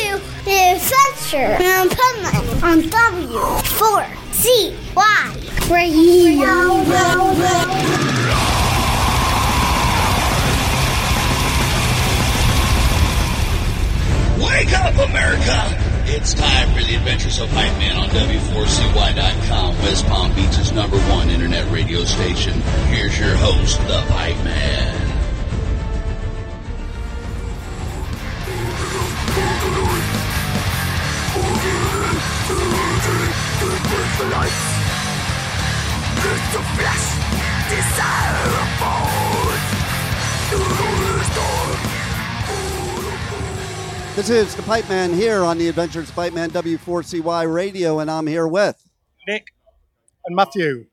to the adventure in Puntland on W4CY Radio. Wake up, America! It's time for the adventures of Pipe Man on W4CY.com, West Palm Beach's number one internet radio station. Here's your host, the Pipe Man. This is the Pipe Man here on the Adventures of Pipe Man W4CY Radio, and I'm here with. Nick and Matthew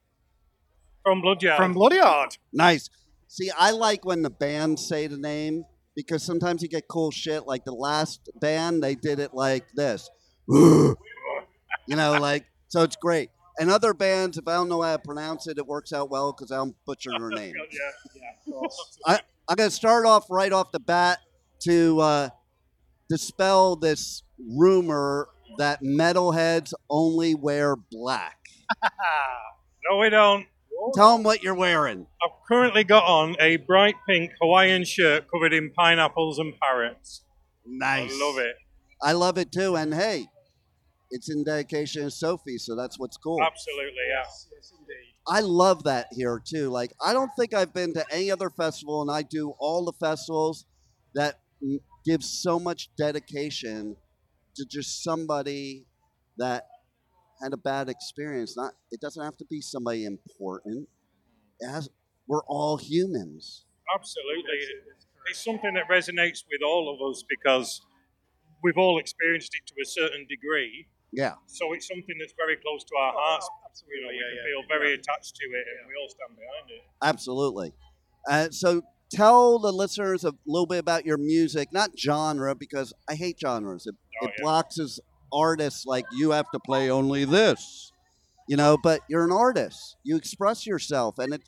from Bloodyard. from Bloodyard. Nice. See, I like when the bands say the name because sometimes you get cool shit. Like the last band, they did it like this. you know, like, so it's great. And other bands, if I don't know how to pronounce it, it works out well because I don't butcher their name. yeah, yeah, course. I, I'm going to start off right off the bat to uh, dispel this rumor that metalheads only wear black. no, we don't. Tell them what you're wearing. I've currently got on a bright pink Hawaiian shirt covered in pineapples and parrots. Nice. I love it. I love it too. And hey, it's in dedication to Sophie, so that's what's cool. Absolutely, yeah. Yes, indeed. I love that here too. Like, I don't think I've been to any other festival, and I do all the festivals that m- give so much dedication to just somebody that had a bad experience. Not, it doesn't have to be somebody important. It has. We're all humans. Absolutely. It's something that resonates with all of us because we've all experienced it to a certain degree. Yeah. So it's something that's very close to our hearts. You know, we yeah, can yeah. feel very attached to it, and we all stand behind it. Absolutely. Uh, so tell the listeners a little bit about your music, not genre, because I hate genres. It, Oh, it yeah. blocks as artists like you have to play only this, you know. But you're an artist. You express yourself, and it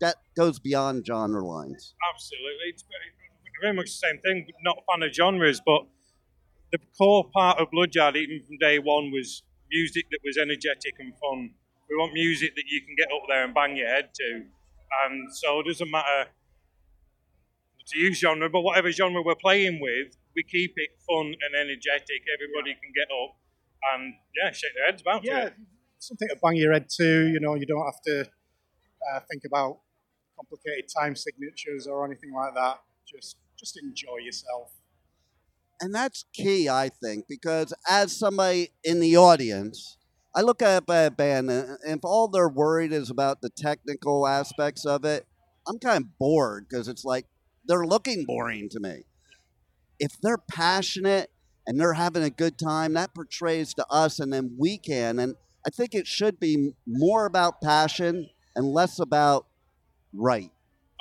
that goes beyond genre lines. Absolutely. It's very, very much the same thing. Not a fan of genres, but the core part of Bloodyard, even from day one, was music that was energetic and fun. We want music that you can get up there and bang your head to. And so it doesn't matter to use genre, but whatever genre we're playing with, we keep it fun and energetic. Everybody can get up and, yeah, shake their heads about Yeah, it. something to bang your head to. You know, you don't have to uh, think about complicated time signatures or anything like that. Just, just enjoy yourself. And that's key, I think, because as somebody in the audience, I look at a band, and if all they're worried is about the technical aspects of it, I'm kind of bored because it's like they're looking boring to me. If they're passionate and they're having a good time, that portrays to us, and then we can. And I think it should be more about passion and less about right.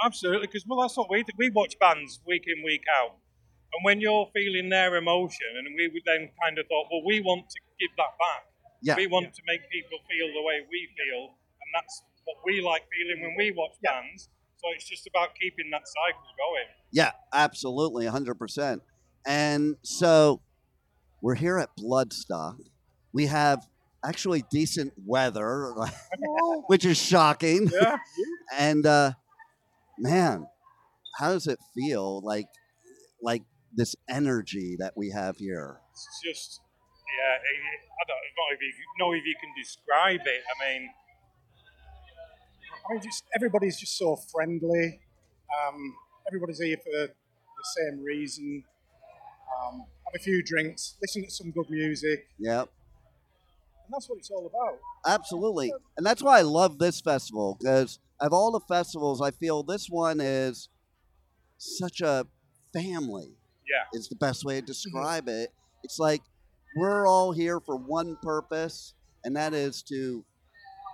Absolutely, because well, that's what we we watch bands week in week out, and when you're feeling their emotion, and we would then kind of thought, well, we want to give that back. Yeah. We want to make people feel the way we feel, and that's what we like feeling when we watch bands. So it's just about keeping that cycle going. Yeah, absolutely, 100%. And so we're here at Bloodstock. We have actually decent weather, which is shocking. Yeah. And uh, man, how does it feel like like this energy that we have here? It's just, yeah, I don't know if you know if you can describe it. I mean, I mean, just everybody's just so friendly. Um, everybody's here for the same reason. Um, have a few drinks, listen to some good music, Yep. and that's what it's all about. Absolutely. And that's why I love this festival because of all the festivals, I feel this one is such a family, yeah, is the best way to mm-hmm. describe it. It's like we're all here for one purpose, and that is to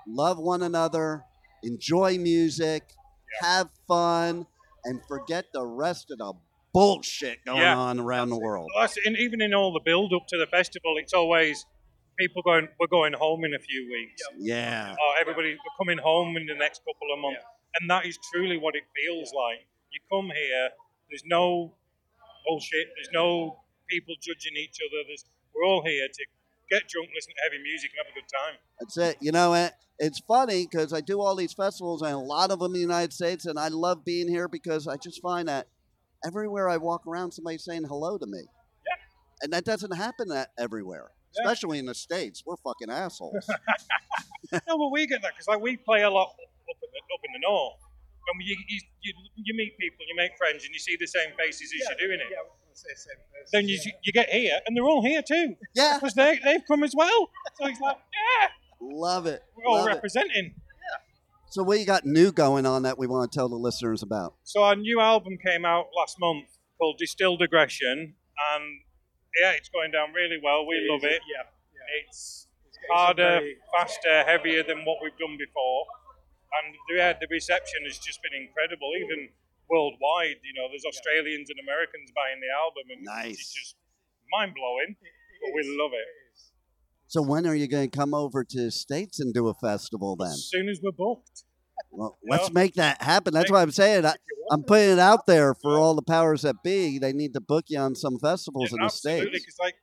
love one another, enjoy music, have fun, and forget the rest of the bullshit going Yeah. on around the world. Well, and even in all the build up to the festival, it's always people going, we're going home in a few weeks. Yeah. Or uh, everybody, we're coming home in the next couple of months. And that is truly what it feels like. You come here, there's no bullshit, there's no people judging each other. There's, we're all here to get drunk, listen to heavy music, and have a good time. That's it. You know, it, it's funny because I do all these festivals and a lot of them in the United States, and I love being here because I just find that everywhere I walk around, somebody's saying hello to me. Yeah. And that doesn't happen that everywhere, Yeah. especially in the States. We're fucking assholes. no, but we get that because like we play a lot up in the up in the north. And you, you, you, you meet people, you make friends, and you see the same faces as you're doing it. Yeah, I was gonna say same person, Then you, yeah. you get here, and they're all here too. yeah. Because they, they've come as well. So it's like, yeah, Love it. we're all Love it. representing. So, what you got new going on that we want to tell the listeners about? So our new album came out last month called Distilled Aggression, and yeah, it's going down really well. We love it. Yeah, yeah. It's It's harder, very- faster, heavier than what we've done before, and yeah, the reception has just been incredible, even worldwide. You know, there's Australians and Americans buying the album, and Nice. it's just mind blowing. But we love it. So, when are you going to come over to the States and do a festival then? As soon as we're booked. Well, Yeah. let's make that happen. That's Make- what I'm saying. I, I'm putting it out there for all the powers that be. They need to book you on some festivals in the absolutely, States. because like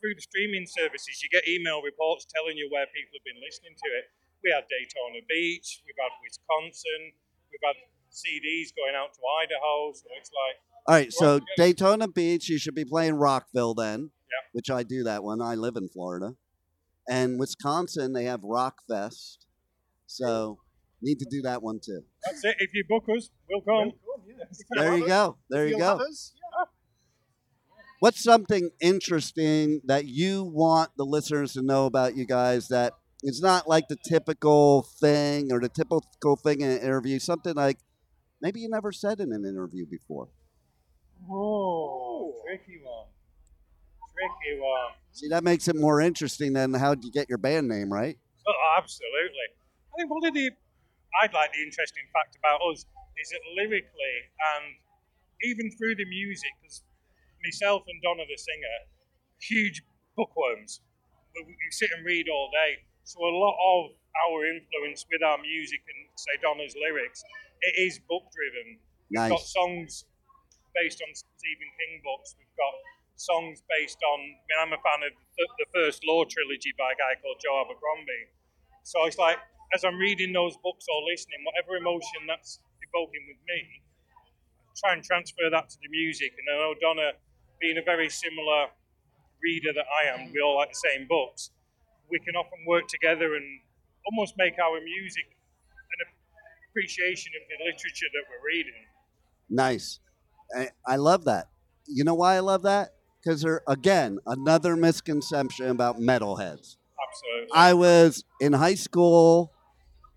through the streaming services, you get email reports telling you where people have been listening to it. We had Daytona Beach, we've had Wisconsin, we've had CDs going out to Idaho. So it's like, All right, so. Daytona Beach, you should be playing Rockville then, Yeah. which I do that one. I live in Florida. And Wisconsin, they have Rock Fest. So need to do that one too. that's it. If you book us, we'll come. Welcome, yeah. There you go. There you go. yeah. What's something interesting that you want the listeners to know about you guys that is not like the typical thing or the typical thing in an interview? Something like maybe you never said in an interview before. Oh, tricky one. Tricky one. See, that makes it more interesting than how you get your band name, right? Oh, absolutely. I think one of the I'd like the interesting fact about us is that lyrically and even through the music, because myself and Donna the singer, huge bookworms. We, we sit and read all day. So a lot of our influence with our music and say Donna's lyrics, it is book driven. We've got songs based on Stephen King books. We've got songs based on. I mean, I'm a fan of the, the first Law trilogy by a guy called Joe Abercrombie. So it's like, as I'm reading those books or listening, whatever emotion that's evoking with me, try and transfer that to the music. And I know Donna, being a very similar reader that I am, we all like the same books. We can often work together and almost make our music an appreciation of the literature that we're reading. Nice. I, I love that. You know why I love that? Because there, again, another misconception about metalheads. Absolutely. I was in high school.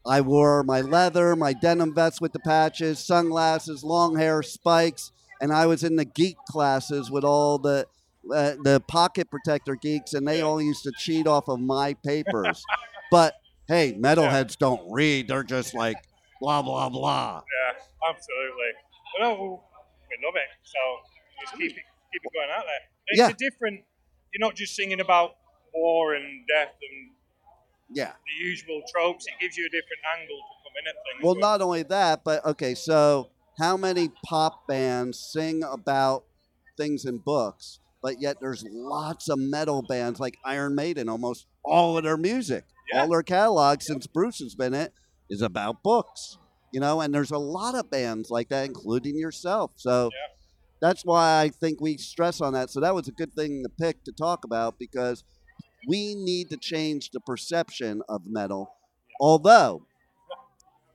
I wore my leather, my denim vest with the patches, sunglasses, long hair, spikes, and I was in the geek classes with all the uh, the pocket protector geeks, and they all used to cheat off of my papers. but hey, metalheads don't read; they're just like blah blah blah. Yeah, absolutely. But no, we we love it. So just keep it keep it going out there. It's Yeah. a different. You're not just singing about war and death and Yeah. the usual tropes. It gives you a different angle to come in at things. Well, with. not only that, but okay, so how many pop bands sing about things in books, but yet there's lots of metal bands like Iron Maiden, almost all of their music, Yeah. all their catalog since Bruce has been it, is about books. You know, and there's a lot of bands like that, including yourself. So Yeah. that's why I think we stress on that. So that was a good thing to pick to talk about because we need to change the perception of metal. Although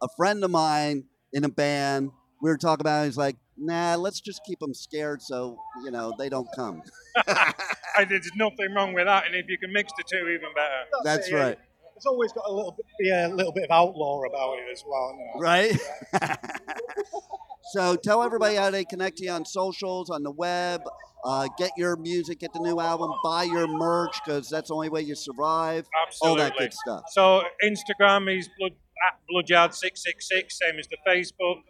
a friend of mine in a band, we were talking about, it, he's like, nah, let's just keep them scared so, you know, they don't come. And there's nothing wrong with that. And if you can mix the two, even better. That's it, yeah. right. There's always got a little bit, be a little bit of outlaw about it as well. You know. Right? so tell everybody how they connect to you on socials, on the web. Uh, get your music, get the new album, buy your merch because that's the only way you survive. All Absolutely. that good stuff. So Instagram is blood at bloodyard666, same as the Facebook.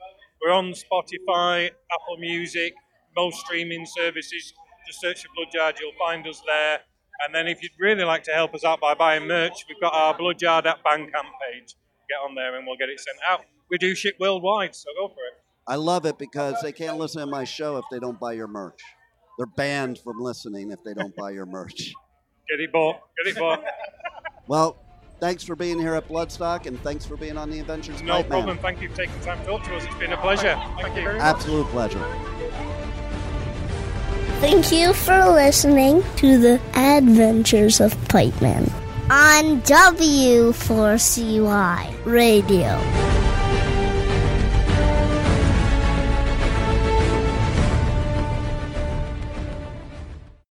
We're on Spotify, Apple Music, most streaming services. Just search for Bloodyard, you'll find us there. And then if you'd really like to help us out by buying merch, we've got our Bloodyard at Bandcamp page. Get on there and we'll get it sent out. We do ship worldwide, so go for it. I love it because they can't listen to my show if they don't buy your merch. they're banned from listening if they don't buy your merch. Get it bought. Get it bought. Well, thanks for being here at Bloodstock, and thanks for being on the Adventures. of No Pipe Man. problem. Thank you for taking time to talk to us. It's been a pleasure. Thank you very much. Absolute pleasure. Thank you for listening to the Adventures of Pipe Man on W4CY Radio.